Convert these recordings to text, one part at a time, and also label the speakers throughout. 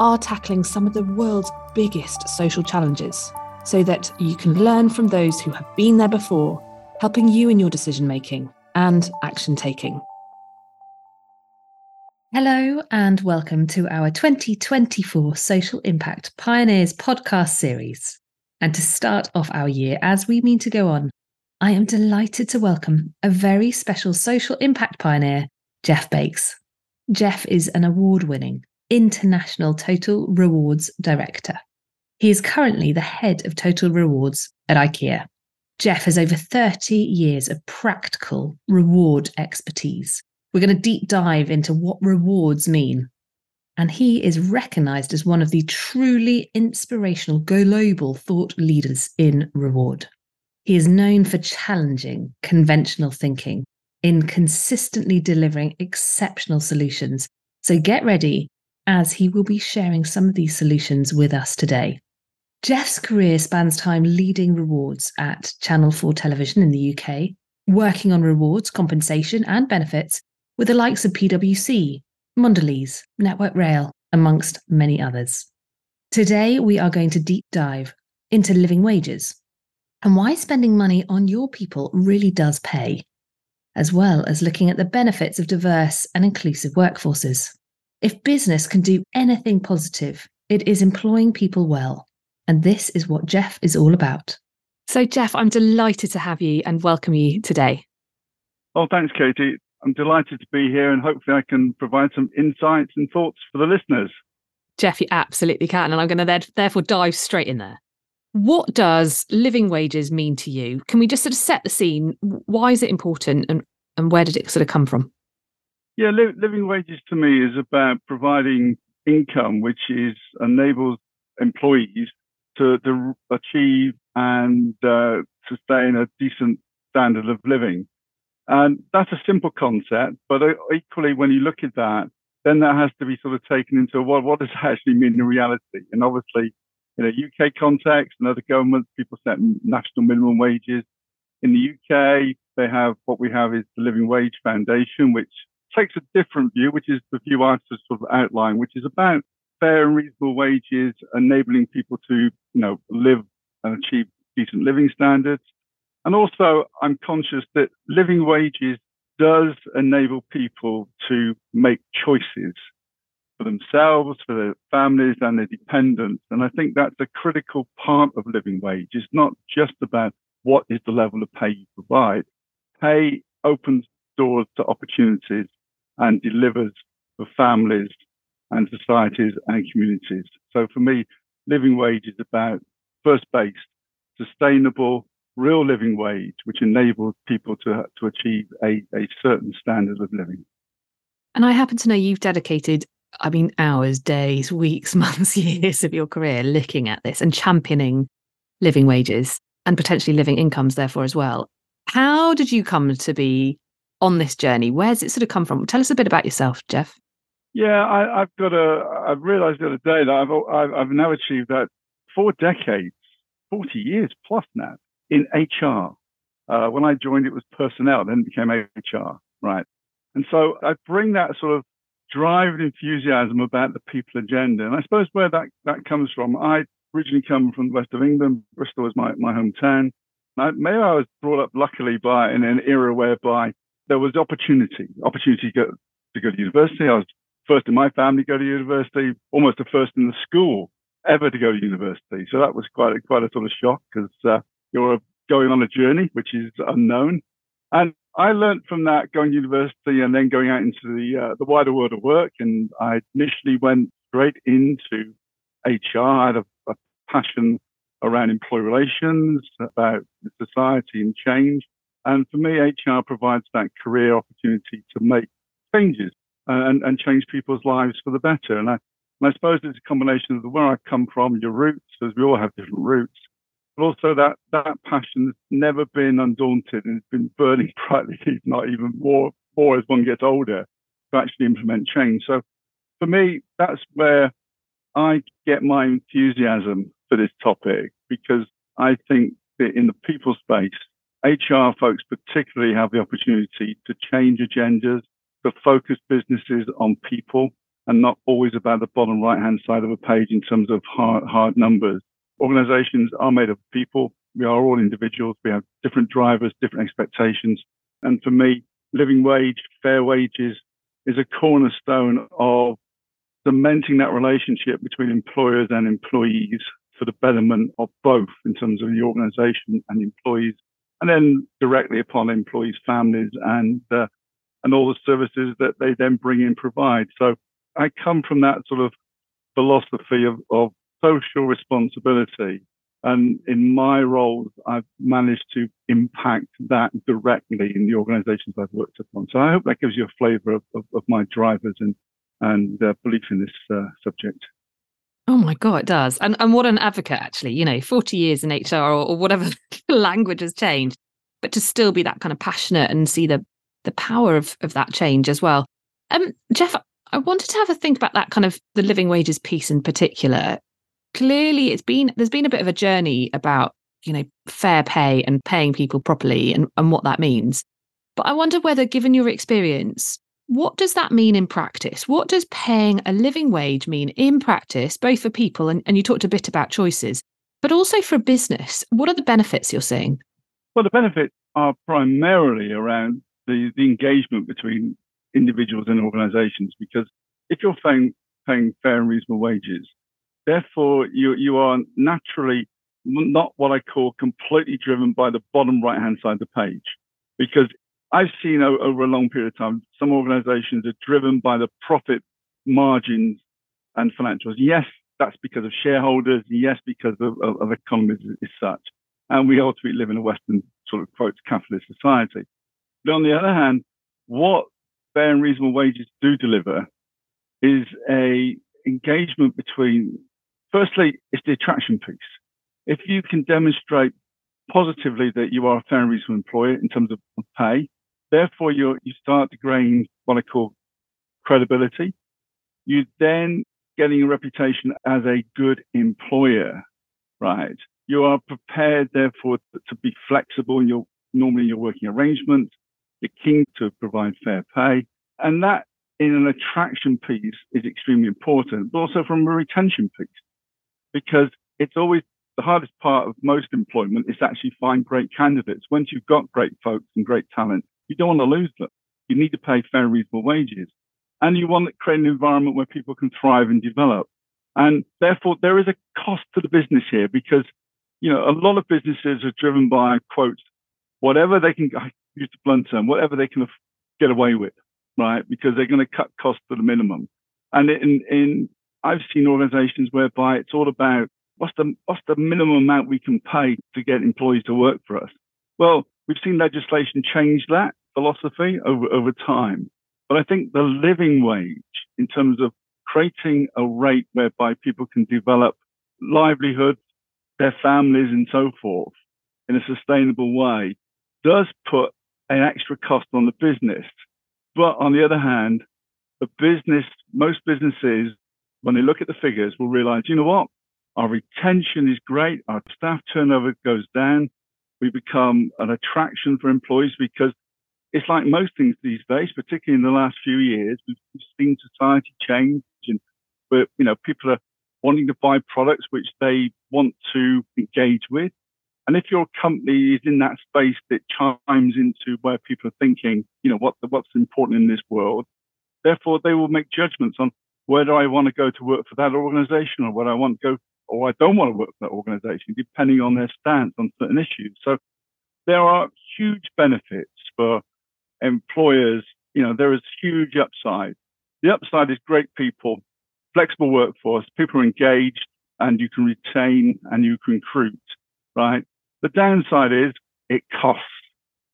Speaker 1: are tackling some of the world's biggest social challenges so that you can learn from those who have been there before, helping you in your decision making and action taking. Hello, and welcome to our 2024 Social Impact Pioneers podcast series. And to start off our year as we mean to go on, I am delighted to welcome a very special social impact pioneer, Jeff Bakes. Jeff is an award winning International Total Rewards Director. He is currently the head of Total Rewards at IKEA. Jeff has over 30 years of practical reward expertise. We're going to deep dive into what rewards mean. And he is recognized as one of the truly inspirational global thought leaders in reward. He is known for challenging conventional thinking in consistently delivering exceptional solutions. So get ready as he will be sharing some of these solutions with us today. Jeff's career spans time leading rewards at Channel 4 Television in the UK, working on rewards, compensation, and benefits with the likes of PwC, Mondelez, Network Rail, amongst many others. Today, we are going to deep dive into living wages and why spending money on your people really does pay, as well as looking at the benefits of diverse and inclusive workforces. If business can do anything positive, it is employing people well. And this is what Jeff is all about. So, Jeff, I'm delighted to have you and welcome you today.
Speaker 2: Oh, thanks, Katie. I'm delighted to be here and hopefully I can provide some insights and thoughts for the listeners.
Speaker 1: Jeff, you absolutely can. And I'm going to therefore dive straight in there. What does living wages mean to you? Can we just sort of set the scene? Why is it important and, and where did it sort of come from?
Speaker 2: Yeah, li- living wages to me is about providing income which is enables employees to, to achieve and uh, sustain a decent standard of living. And that's a simple concept, but uh, equally, when you look at that, then that has to be sort of taken into what, what does it actually mean in reality? And obviously, in a UK context and other governments, people set national minimum wages. In the UK, they have what we have is the Living Wage Foundation, which takes a different view, which is the view I've sort of outlined, which is about fair and reasonable wages, enabling people to, you know, live and achieve decent living standards. And also, I'm conscious that living wages does enable people to make choices for themselves, for their families and their dependents. And I think that's a critical part of living wage. It's not just about what is the level of pay you provide. Pay opens doors to opportunities and delivers for families and societies and communities. So for me, living wage is about first based, sustainable, real living wage, which enables people to, to achieve a, a certain standard of living.
Speaker 1: And I happen to know you've dedicated, I mean, hours, days, weeks, months, years of your career looking at this and championing living wages and potentially living incomes, therefore, as well. How did you come to be on this journey? Where's it sort of come from? Tell us a bit about yourself, Jeff.
Speaker 2: Yeah, I, have got a. I've realised the other day that I've, I've, I've now achieved that four decades, forty years plus now in HR. Uh, when I joined, it was personnel, then it became HR, right? And so I bring that sort of drive and enthusiasm about the people agenda. And I suppose where that, that comes from, I originally come from the west of England. Bristol was my, my hometown. I, maybe I was brought up luckily by in an era whereby there was opportunity, opportunity to go, to go to university. I was first in my family to go to university, almost the first in the school ever to go to university. So that was quite a, quite a sort of shock because uh, you're going on a journey which is unknown. And I learned from that going to university and then going out into the uh, the wider world of work. And I initially went straight into HR. I had a, a passion around employee relations, about society and change. And for me, HR provides that career opportunity to make changes uh, and, and change people's lives for the better. And I, And I suppose it's a combination of where I come from, your roots, as we all have different roots, but also that that passion has never been undaunted and it's been burning brightly, if not even more, more as one gets older, to actually implement change. So for me, that's where I get my enthusiasm for this topic because I think that in the people space, HR folks particularly have the opportunity to change agendas, to focus businesses on people and not always about the bottom right hand side of a page in terms of hard, hard numbers. Organizations are made of people. We are all individuals. We have different drivers, different expectations. And for me, living wage, fair wages is a cornerstone of cementing that relationship between employers and employees for the betterment of both in terms of the organization and employees, and then directly upon employees' families and uh, and all the services that they then bring in provide. So I come from that sort of philosophy of, of social responsibility. And in my roles, I've managed to impact that directly in the organizations I've worked upon. So I hope that gives you a flavor of, of, of my drivers and, and uh, belief in this uh, subject.
Speaker 1: Oh my God, it does. And, and what an advocate, actually, you know, 40 years in HR or, or whatever language has changed, but to still be that kind of passionate and see the, the power of, of that change as well. Um, Jeff, I wanted to have a think about that kind of the living wages piece in particular. Clearly, it's been there's been a bit of a journey about you know fair pay and paying people properly and, and what that means. But I wonder whether, given your experience, what does that mean in practice? What does paying a living wage mean in practice, both for people and, and you talked a bit about choices, but also for a business? What are the benefits you're seeing?
Speaker 2: Well, the benefits are primarily around the, the engagement between individuals and organizations because if you're paying, paying fair and reasonable wages, therefore you, you are naturally not what I call completely driven by the bottom right hand side of the page. Because I've seen over a long period of time, some organizations are driven by the profit margins and financials. Yes, that's because of shareholders. Yes, because of, of, of economies as such. And we ultimately live in a Western sort of quote capitalist society. But on the other hand, what fair and reasonable wages do deliver is a engagement between, firstly, it's the attraction piece. If you can demonstrate positively that you are a fair and reasonable employer in terms of pay, therefore you you start to gain what I call credibility. You then getting a reputation as a good employer, right? You are prepared, therefore, to be flexible in your normally your working arrangements. You're keen to provide fair pay. And that in an attraction piece is extremely important, but also from a retention piece, because it's always the hardest part of most employment is actually find great candidates. Once you've got great folks and great talent, you don't want to lose them. You need to pay fair reasonable wages. And you want to create an environment where people can thrive and develop. And therefore, there is a cost to the business here because, you know, a lot of businesses are driven by quotes, whatever they can, I use the blunt term, whatever they can get away with right? Because they're going to cut costs to the minimum. And in, in I've seen organizations whereby it's all about what's the what's the minimum amount we can pay to get employees to work for us. Well, we've seen legislation change that philosophy over over time. But I think the living wage, in terms of creating a rate whereby people can develop livelihoods, their families, and so forth in a sustainable way, does put an extra cost on the business but on the other hand, the business, most businesses, when they look at the figures, will realize, you know what? Our retention is great. Our staff turnover goes down. We become an attraction for employees because it's like most things these days, particularly in the last few years, we've seen society change and where, you know, people are wanting to buy products which they want to engage with. And if your company is in that space that chimes into where people are thinking, you know, what what's important in this world, therefore they will make judgments on whether I want to go to work for that organization or whether I want to go or I don't want to work for that organization, depending on their stance on certain issues. So there are huge benefits for employers. You know, there is huge upside. The upside is great people, flexible workforce, people are engaged and you can retain and you can recruit, right? The downside is it costs.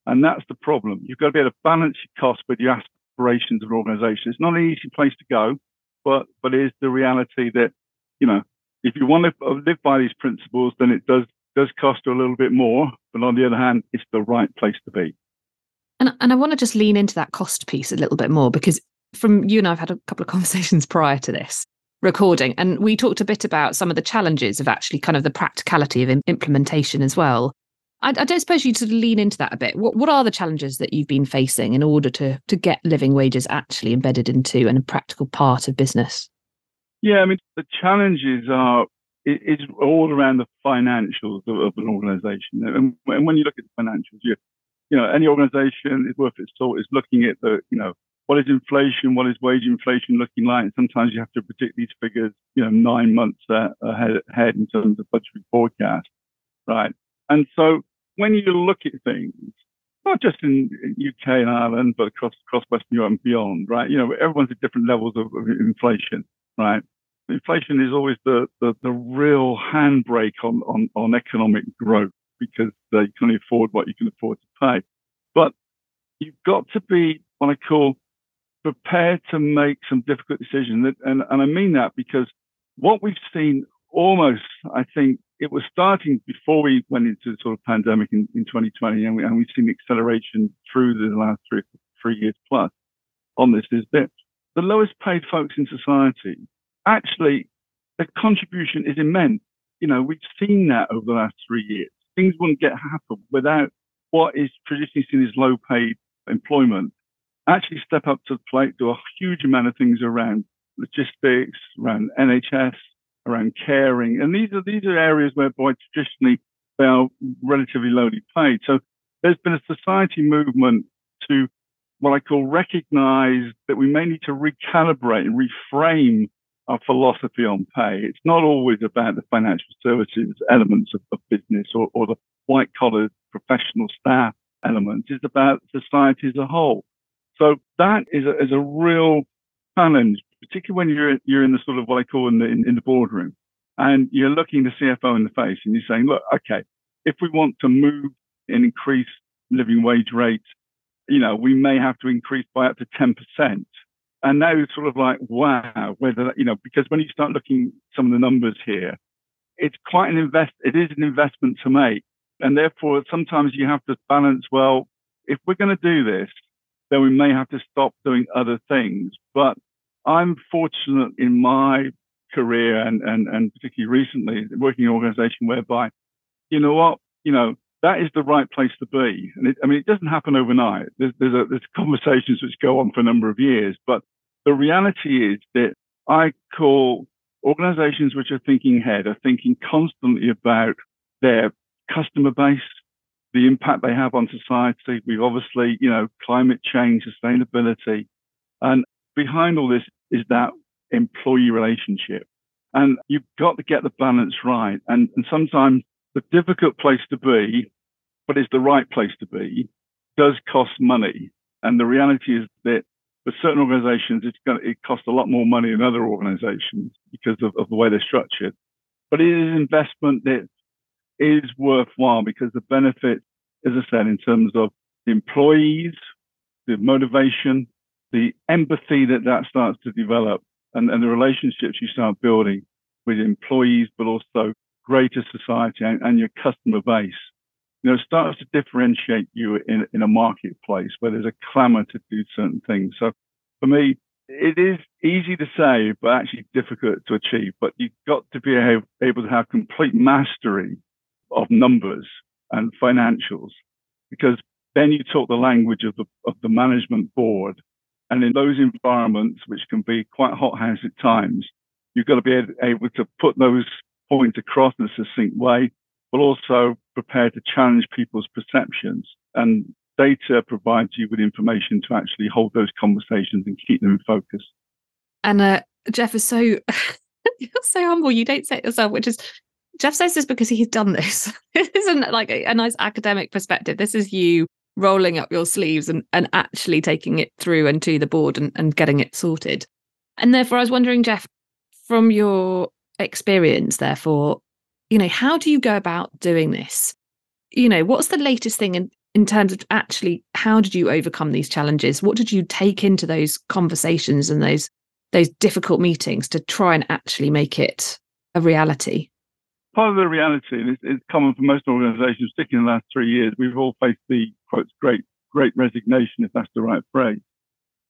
Speaker 2: And that's the problem. You've got to be able to balance your costs with your aspirations of an organization. It's not an easy place to go. but but it is the reality that you know if you want to live by these principles, then it does does cost a little bit more. But on the other hand, it's the right place to be.
Speaker 1: And and I want to just lean into that cost piece a little bit more because from you and I've had a couple of conversations prior to this recording, and we talked a bit about some of the challenges of actually kind of the practicality of implementation as well. I, I don't suppose you sort of lean into that a bit. What what are the challenges that you've been facing in order to to get living wages actually embedded into and a practical part of business?
Speaker 2: Yeah, I mean the challenges are it, it's all around the financials of, of an organisation, and, and, when you look at the financials, you you know any organisation is worth its salt is looking at the you know what is inflation, what is wage inflation looking like, and sometimes you have to predict these figures you know nine months uh, ahead, ahead in terms of budgetary forecast, right? And so when you look at things, not just in UK and Ireland, but across across Western Europe and beyond, right? You know, everyone's at different levels of, of inflation, right? Inflation is always the, the, the real handbrake on, on, on economic growth because you can only afford what you can afford to pay. But you've got to be what I call prepared to make some difficult decisions. And, and I mean that because what we've seen almost, I think, it was starting before we went into the sort of pandemic in, in 2020, and, we, and we've seen acceleration through the last three, three years plus on this, is that the lowest paid folks in society, actually, the contribution is immense. You know, we've seen that over the last three years. Things wouldn't get happen without what is traditionally seen as low paid employment actually step up to the plate, do a huge amount of things around logistics, around NHS, around caring. And these are, these are areas where boy traditionally they are relatively lowly paid. So there's been a society movement to what I call recognize that we may need to recalibrate and reframe our philosophy on pay. It's not always about the financial services elements of, of business or, or the white collar professional staff elements. It's about society as a whole. So that is a, is a real challenge particularly when you're you're in the sort of what I call in the in, in the boardroom, and you're looking the CFO in the face and you're saying, look, okay, if we want to move and increase living wage rates, you know, we may have to increase by up to ten percent. And now it's sort of like, wow, whether you know, because when you start looking some of the numbers here, it's quite an invest. It is an investment to make, and therefore sometimes you have to balance. Well, if we're going to do this, then we may have to stop doing other things. But I'm fortunate in my career and, and, and particularly recently working in an organization whereby, you know what, you know, that is the right place to be. And it, I mean, it doesn't happen overnight. There's, there's, a, there's conversations which go on for a number of years, but the reality is that I call organizations which are thinking ahead are thinking constantly about their customer base, the impact they have on society. We've obviously, you know, climate change, sustainability, and behind all this is that employee relationship. And you've got to get the balance right. And, and sometimes the difficult place to be, but it's the right place to be, does cost money. And the reality is that for certain organizations, it's going to, it costs a lot more money than other organizations because of, of the way they're structured. But it is an investment that is worthwhile because the benefits, as I said, in terms of the employees, the motivation, the empathy that that starts to develop and, and the relationships you start building with employees, but also greater society and, and your customer base, you know, starts to differentiate you in, in a marketplace where there's a clamor to do certain things. So for me, it is easy to say, but actually difficult to achieve. But you've got to be able to have complete mastery of numbers and financials because then you talk the language of the, of the management board and in those environments, which can be quite hothouse at times, you've got to be able to put those points across in a succinct way, but also prepared to challenge people's perceptions. And data provides you with information to actually hold those conversations and keep them in focus.
Speaker 1: And uh, Jeff is so you're so humble. You don't say it yourself, which is Jeff says this because he's done this. is isn't like a, a nice academic perspective. This is you rolling up your sleeves and, and actually taking it through and to the board and, and getting it sorted. And therefore, I was wondering, Jeff, from your experience, therefore, you know, how do you go about doing this? You know, what's the latest thing in, in terms of actually how did you overcome these challenges? What did you take into those conversations and those those difficult meetings to try and actually make it a reality?
Speaker 2: Part of the reality, and it's, common for most organizations, particularly in the last three years, we've all faced the quotes great, great resignation, if that's the right phrase.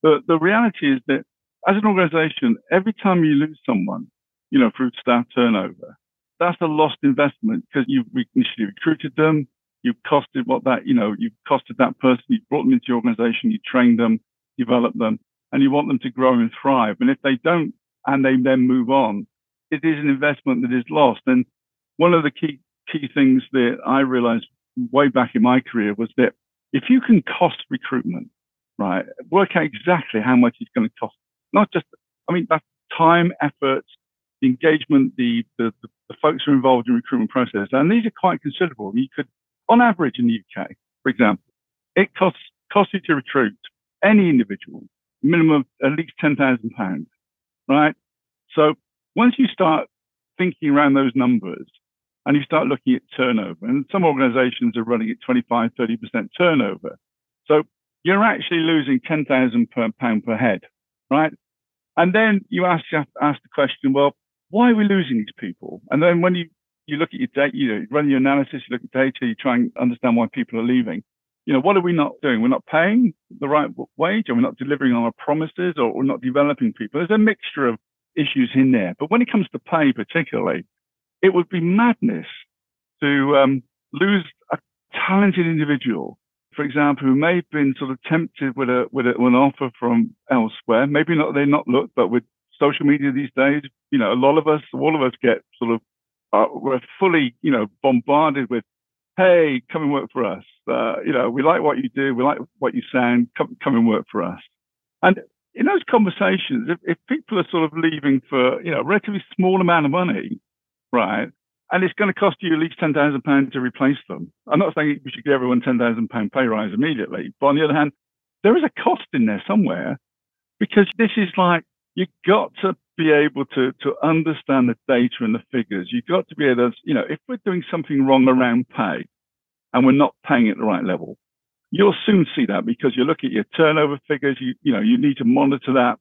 Speaker 2: But the reality is that as an organization, every time you lose someone, you know, through staff turnover, that's a lost investment because you've initially recruited them, you've costed what that, you know, you've costed that person, you've brought them into your organization, you trained them, developed them, and you want them to grow and thrive. And if they don't and they then move on, it is an investment that is lost. And one of the key key things that I realized way back in my career was that if you can cost recruitment, right? Work out exactly how much it's going to cost. Not just, I mean, that's time, effort, the engagement, the, the, the, folks who are involved in recruitment process. And these are quite considerable. You could, on average in the UK, for example, it costs, costs you to recruit any individual, minimum of at least £10,000, right? So once you start thinking around those numbers and you start looking at turnover, and some organizations are running at 25, 30% turnover. So you're actually losing 10,000 per pound per head, right? And then you ask, ask the question, well, why are we losing these people? And then when you, you look at your data, you, know, you run your analysis, you look at data, you try and understand why people are leaving. You know, what are we not doing? We're not paying the right wage, or we're not delivering on our promises, or we're not developing people. There's a mixture of issues in there. But when it comes to pay, particularly, it would be madness to um, lose a talented individual for example, who may have been sort of tempted with a with, a, with an offer from elsewhere. Maybe not they not look, but with social media these days, you know, a lot of us, all of us get sort of uh, we're fully, you know, bombarded with, hey, come and work for us. Uh, you know, we like what you do, we like what you sound. Come come and work for us. And in those conversations, if, if people are sort of leaving for you know a relatively small amount of money, right? and it's going to cost you at least ten thousand pounds to replace them. I'm not saying we should give everyone ten thousand pound pay rise immediately, but on the other hand, there is a cost in there somewhere because this is like you've got to be able to to understand the data and the figures. You've got to be able to, you know, if we're doing something wrong around pay and we're not paying at the right level, you'll soon see that because you look at your turnover figures. You you know you need to monitor that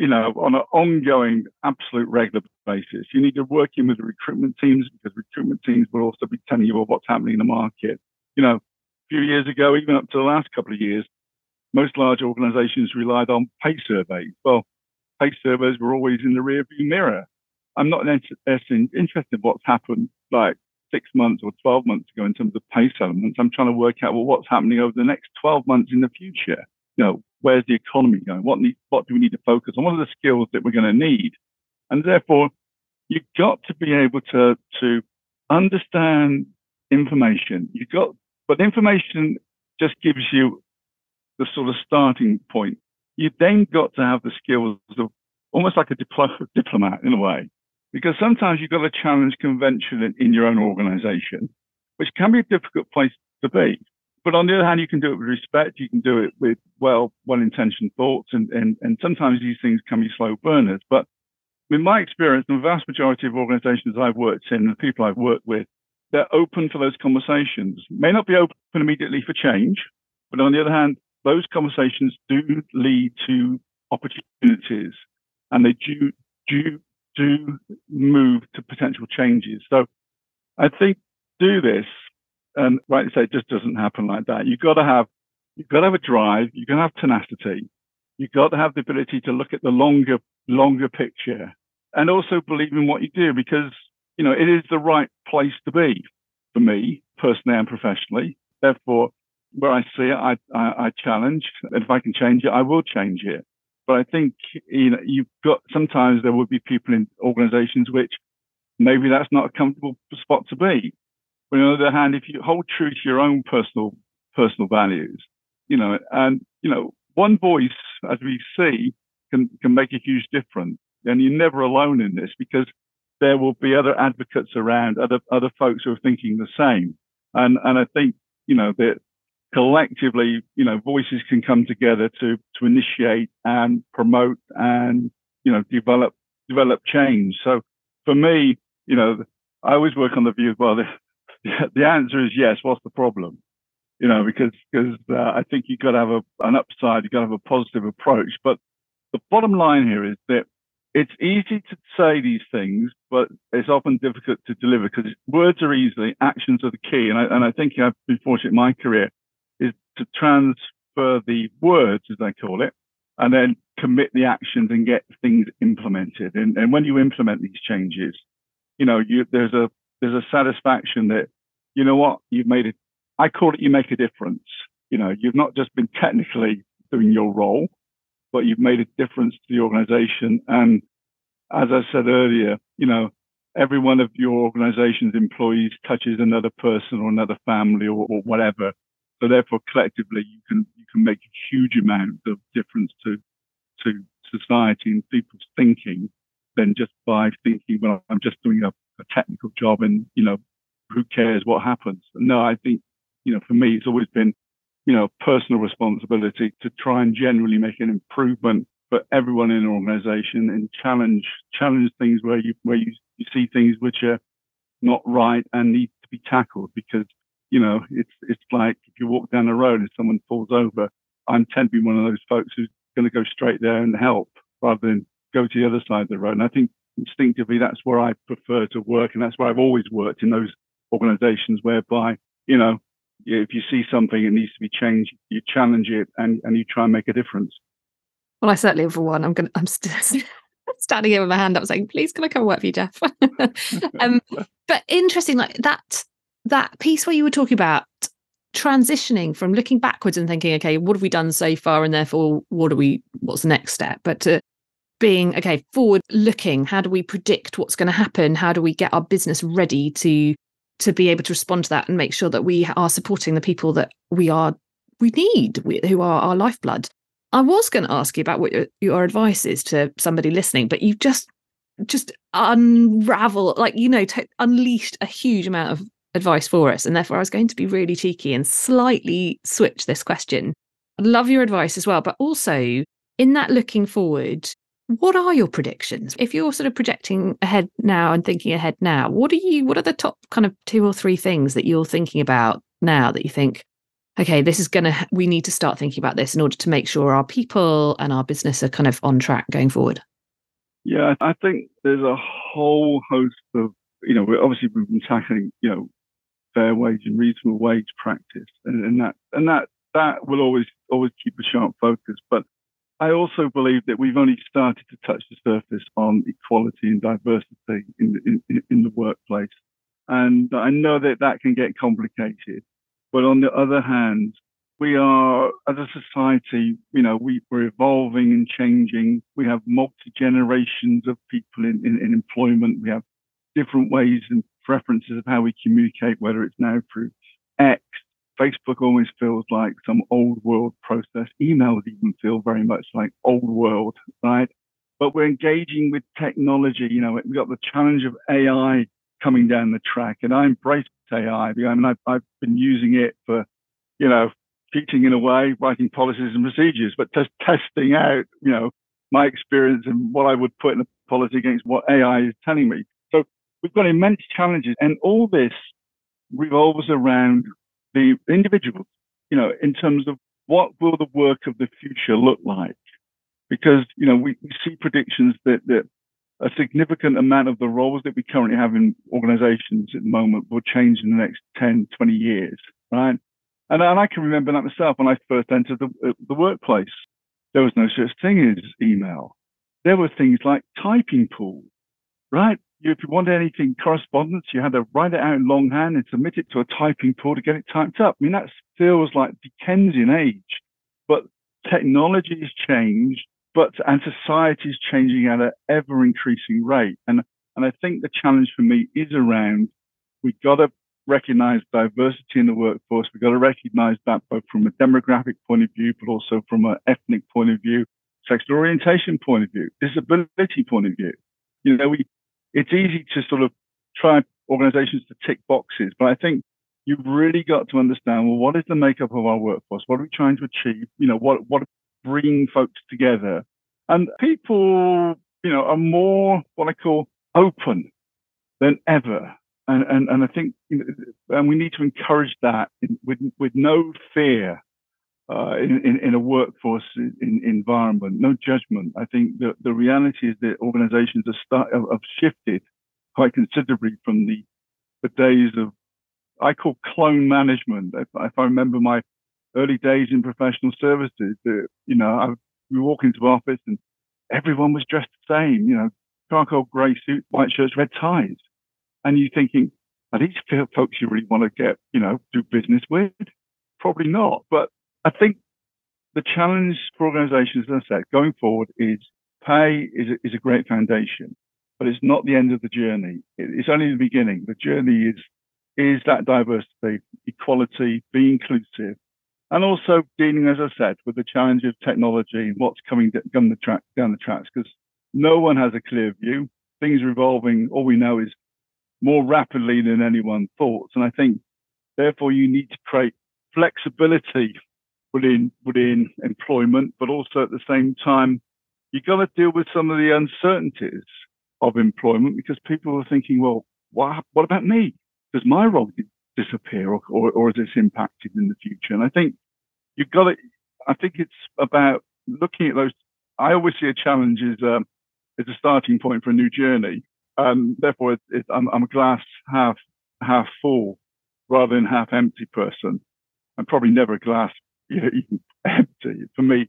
Speaker 2: you know, on an ongoing, absolute regular basis. You need to work in with the recruitment teams because recruitment teams will also be telling you what's happening in the market. You know, a few years ago, even up to the last couple of years, most large organizations relied on pay surveys. Well, pay surveys were always in the rearview mirror. I'm not interested in what's happened like six months or 12 months ago in terms of pay settlements. I'm trying to work out, well, what's happening over the next 12 months in the future. You know, where's the economy going? What need, what do we need to focus on? What are the skills that we're going to need? And therefore, you've got to be able to to understand information. You've got, but information just gives you the sort of starting point. You then got to have the skills of almost like a dipl- diplomat in a way, because sometimes you've got to challenge convention in, in your own organization, which can be a difficult place to be but on the other hand, you can do it with respect. You can do it with well, well-intentioned thoughts, and and and sometimes these things can be slow burners. But in my experience, the vast majority of organisations I've worked in, the people I've worked with, they're open for those conversations. May not be open immediately for change, but on the other hand, those conversations do lead to opportunities, and they do do do move to potential changes. So I think do this and rightly say, it just doesn't happen like that. You've got to have, you've got to have a drive. You've got to have tenacity. You've got to have the ability to look at the longer, longer picture and also believe in what you do because, you know, it is the right place to be for me personally and professionally. Therefore, where I see it, I, I, I challenge. And if I can change it, I will change it. But I think, you know, you've got, sometimes there will be people in organizations which maybe that's not a comfortable spot to be. But on the other hand, if you hold true to your own personal personal values, you know, and you know, one voice, as we see, can can make a huge difference. And you're never alone in this because there will be other advocates around, other other folks who are thinking the same. And and I think you know that collectively, you know, voices can come together to to initiate and promote and you know develop develop change. So for me, you know, I always work on the view well, the answer is yes. What's the problem? You know, because because uh, I think you've got to have a, an upside, you've got to have a positive approach. But the bottom line here is that it's easy to say these things, but it's often difficult to deliver because words are easy, actions are the key. And I, and I think I've been fortunate in my career to transfer the words, as I call it, and then commit the actions and get things implemented. And, and when you implement these changes, you know, you, there's a there's a satisfaction that, you know what, you've made it. I call it you make a difference. You know, you've not just been technically doing your role, but you've made a difference to the organization. And as I said earlier, you know, every one of your organization's employees touches another person or another family or, or whatever. So therefore, collectively, you can you can make a huge amount of difference to to society and people's thinking than just by thinking, well, I'm just doing a, a technical job and you know, who cares what happens? No, I think you know, for me, it's always been you know, personal responsibility to try and generally make an improvement for everyone in an organization and challenge challenge things where you where you, you see things which are not right and need to be tackled because you know it's it's like if you walk down the road and someone falls over i'm tend to be one of those folks who's going to go straight there and help rather than go to the other side of the road and i think instinctively that's where i prefer to work and that's where i've always worked in those organizations whereby you know if you see something that needs to be changed, you challenge it and, and you try and make a difference.
Speaker 1: Well, I certainly, for one, I'm going. to I'm st- standing here with my hand up, saying, "Please, can I come work for you, Jeff?" um, but interesting, like that that piece where you were talking about transitioning from looking backwards and thinking, "Okay, what have we done so far?" and therefore, what do we? What's the next step? But to being okay, forward looking. How do we predict what's going to happen? How do we get our business ready to to be able to respond to that and make sure that we are supporting the people that we are we need who are our lifeblood i was going to ask you about what your, your advice is to somebody listening but you've just just unravel like you know t- unleashed a huge amount of advice for us and therefore i was going to be really cheeky and slightly switch this question I'd love your advice as well but also in that looking forward what are your predictions? If you're sort of projecting ahead now and thinking ahead now, what are you what are the top kind of two or three things that you're thinking about now that you think okay, this is going to we need to start thinking about this in order to make sure our people and our business are kind of on track going forward?
Speaker 2: Yeah, I think there's a whole host of, you know, obviously we've been tackling, you know, fair wage and reasonable wage practice, and, and that and that that will always always keep a sharp focus. But I also believe that we've only started to touch the surface on equality and diversity in, in, in the workplace. And I know that that can get complicated. But on the other hand, we are, as a society, you know, we, we're evolving and changing. We have multi generations of people in, in, in employment. We have different ways and preferences of how we communicate, whether it's now through X Facebook almost feels like some old world process. Emails even feel very much like old world, right? But we're engaging with technology. You know, we've got the challenge of AI coming down the track, and I embrace AI. I mean, I've, I've been using it for, you know, teaching in a way, writing policies and procedures, but just testing out, you know, my experience and what I would put in a policy against what AI is telling me. We've got immense challenges, and all this revolves around the individuals, you know, in terms of what will the work of the future look like? Because, you know, we, we see predictions that, that a significant amount of the roles that we currently have in organizations at the moment will change in the next 10, 20 years, right? And, and I can remember that myself when I first entered the, the workplace. There was no such thing as email. There were things like typing pools, right? You, if you wanted anything correspondence, you had to write it out in longhand and submit it to a typing pool to get it typed up. I mean, that feels like Dickensian age, but technology has changed, but and society is changing at an ever increasing rate. And and I think the challenge for me is around we've got to recognize diversity in the workforce. We've got to recognize that both from a demographic point of view, but also from an ethnic point of view, sexual orientation point of view, disability point of view. You know, we it's easy to sort of try organizations to tick boxes, but I think you've really got to understand, well, what is the makeup of our workforce? What are we trying to achieve? You know, what, what bringing folks together? And people, you know, are more what I call open than ever. And, and, and I think, and we need to encourage that with, with no fear uh, in, in, in, a workforce in, environment. No judgment. I think the, the reality is that organizations have, start, have, have shifted quite considerably from the, the days of, I call clone management. If, if I remember my early days in professional services, you know, I, we walk into office and everyone was dressed the same, you know, charcoal grey suit, white shirts, red ties. And you're thinking, are these folks you really want to get, you know, do business with? Probably not. But I think the challenge for organizations, as I said, going forward is pay is a, is a great foundation, but it's not the end of the journey. It's only the beginning. The journey is, is that diversity, equality, be inclusive, and also dealing, as I said, with the challenge of technology and what's coming down the track, down the tracks, because no one has a clear view. Things are evolving. All we know is more rapidly than anyone thought. And I think, therefore, you need to create flexibility within within employment, but also at the same time, you've got to deal with some of the uncertainties of employment because people are thinking, well, what, what about me? Does my role disappear or, or, or is this impacted in the future? And I think you've got to, I think it's about looking at those. I always see a challenge as, um, as a starting point for a new journey. Um, therefore, it, it, I'm, I'm, a glass half half full rather than half empty person. I'm probably never a glass you know, empty. For me,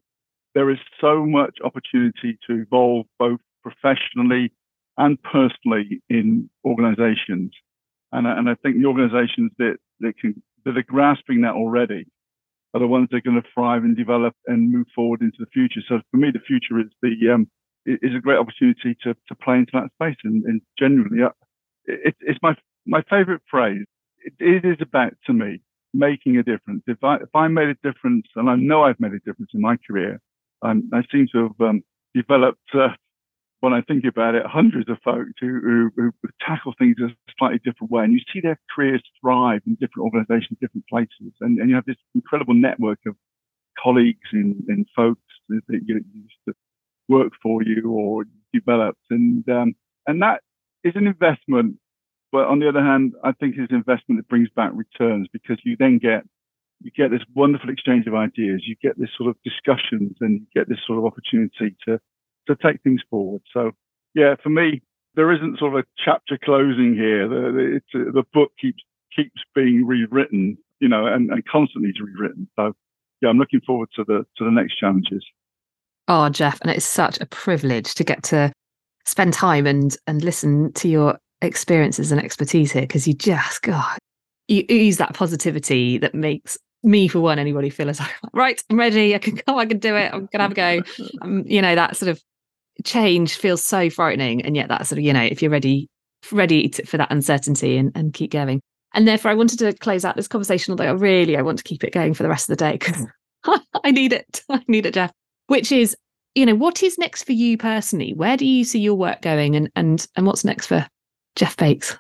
Speaker 2: there is so much opportunity to evolve both professionally and personally in organizations. And, and I think the organizations that, that can, that are grasping that already are the ones that are going to thrive and develop and move forward into the future. So for me, the future is the, um, is a great opportunity to, to play into that space. And, and genuinely, uh, it, it's my, my favorite phrase. It, it is about, to me, making a difference. If I, if I made a difference, and I know I've made a difference in my career, I'm, i seem to have um, developed, uh, when I think about it, hundreds of folks who, who, who, tackle things a slightly different way. And you see their careers thrive in different organizations, different places. And, and you have this incredible network of colleagues and, and folks that you used to work for you or developed. And, um, and that is an investment but on the other hand, I think it's investment that brings back returns because you then get you get this wonderful exchange of ideas, you get this sort of discussions, and you get this sort of opportunity to to take things forward. So, yeah, for me, there isn't sort of a chapter closing here. The, the, the book keeps keeps being rewritten, you know, and, and constantly rewritten. So, yeah, I'm looking forward to the to the next challenges.
Speaker 1: Oh, Jeff, and it's such a privilege to get to spend time and and listen to your experiences and expertise here because you just God, you use that positivity that makes me for one anybody feel as like right i'm ready i can go i can do it i'm gonna have a go. Um, you know that sort of change feels so frightening and yet that sort of you know if you're ready ready to, for that uncertainty and, and keep going. And therefore i wanted to close out this conversation although I really i want to keep it going for the rest of the day because i need it i need it jeff. Which is you know what is next for you personally? Where do you see your work going and and and what's next for Jeff Bakes?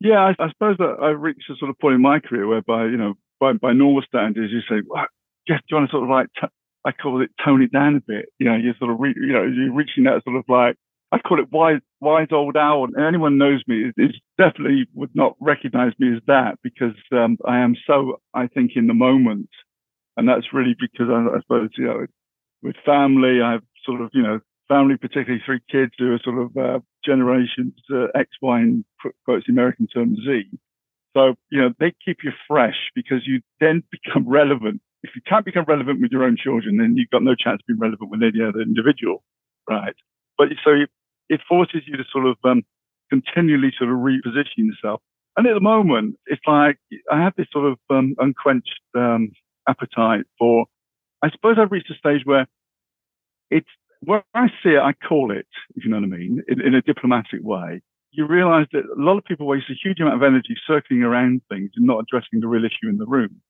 Speaker 2: Yeah, I, I suppose that I've reached a sort of point in my career whereby, you know, by, by normal standards, you say, well, Jeff, do you want to sort of like, t- I call it tone it down a bit. You know, you're sort of, re- you know, you're reaching that sort of like, I call it wise, wise old owl. And anyone knows me is definitely would not recognize me as that because um, I am so, I think, in the moment. And that's really because I, I suppose, you know, with family, I've sort of, you know, family, particularly three kids who are sort of uh, generations uh, X, Y, and quotes the American term Z. So, you know, they keep you fresh because you then become relevant. If you can't become relevant with your own children, then you've got no chance of being relevant with any other individual, right? But so it forces you to sort of um, continually sort of reposition yourself. And at the moment, it's like I have this sort of um, unquenched um, appetite for. I suppose I've reached a stage where it's where I see it, I call it, if you know what I mean, in, in a diplomatic way. You realize that a lot of people waste a huge amount of energy circling around things and not addressing the real issue in the room.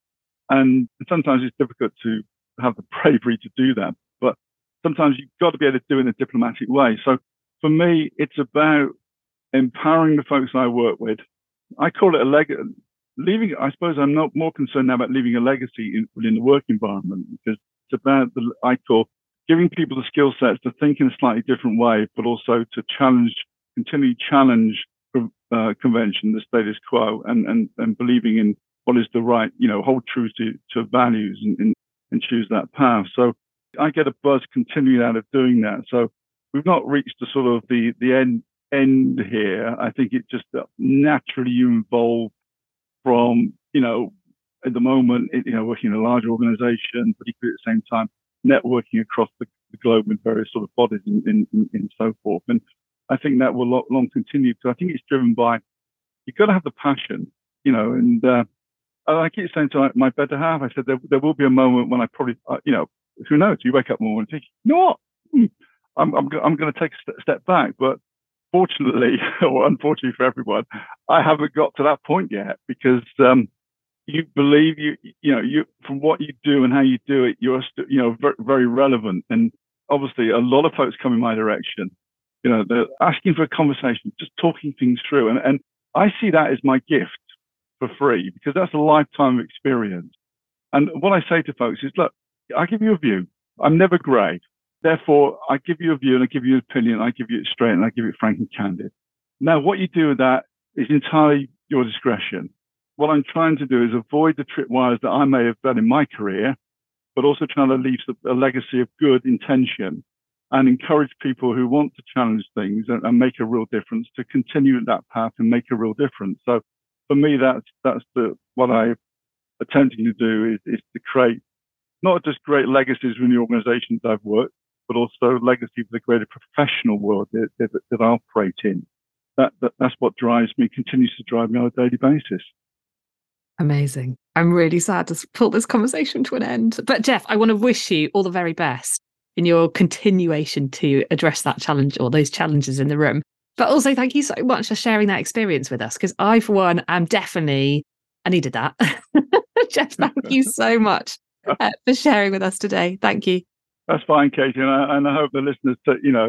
Speaker 2: And sometimes it's difficult to have the bravery to do that. But sometimes you've got to be able to do it in a diplomatic way. So for me, it's about empowering the folks I work with. I call it a legacy. leaving, I suppose I'm not more concerned now about leaving a legacy in, within the work environment because it's about the, I call giving people the skill sets to think in a slightly different way, but also to challenge, continually challenge uh, convention, the status quo, and, and, and believing in what is the right, you know, hold true to, to values and, and, and choose that path. So I get a buzz continuing out of doing that. So we've not reached the sort of the the end end here. I think it just naturally you evolve from you know at the moment you know working in a large organisation, but equally at the same time networking across the, the globe in various sort of bodies and, and, and, so forth. And I think that will long continue. So I think it's driven by you've got to have the passion, you know, and uh, I keep saying to my better half, I said there, there will be a moment when I probably, uh, you know, who knows? You wake up one morning and think, you know what? Hmm, I'm, I'm, I'm going to take a step back. But fortunately, or unfortunately for everyone, I haven't got to that point yet because um, you believe you, you know, you from what you do and how you do it, you're, st- you know, very, very relevant. And obviously, a lot of folks come in my direction. You know, they're asking for a conversation, just talking things through, and and I see that as my gift for free because that's a lifetime of experience. And what I say to folks is, look, I give you a view. I'm never grey. Therefore, I give you a view and I give you an opinion. I give you it straight and I give it frank and candid. Now, what you do with that is entirely your discretion. What I'm trying to do is avoid the tripwires that I may have done in my career, but also trying to leave a legacy of good intention and encourage people who want to challenge things and, and make a real difference to continue that path and make a real difference. So for me, that's, that's the, what I'm attempting to do is, is to create not just great legacies in the organizations I've worked, but also legacy for the greater professional world that, that, that I operate in. That, that, that's what drives me, continues to drive me on a daily basis.
Speaker 1: Amazing. I'm really sad to pull this conversation to an end. But Jeff, I want to wish you all the very best in your continuation to address that challenge or those challenges in the room. But also, thank you so much for sharing that experience with us because I, for one, am definitely, I needed that. Jeff, thank you so much uh, for sharing with us today. Thank you.
Speaker 2: That's fine, Katie. And I, and I hope the listeners, to, you know,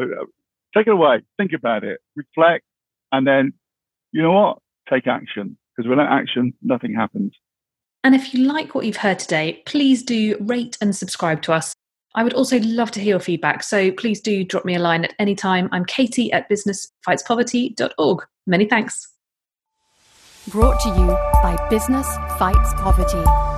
Speaker 2: take it away, think about it, reflect, and then, you know what? Take action. Because without action, nothing happens.
Speaker 1: And if you like what you've heard today, please do rate and subscribe to us. I would also love to hear your feedback. So please do drop me a line at any time. I'm Katie at businessfightspoverty.org. Many thanks.
Speaker 3: Brought to you by Business Fights Poverty.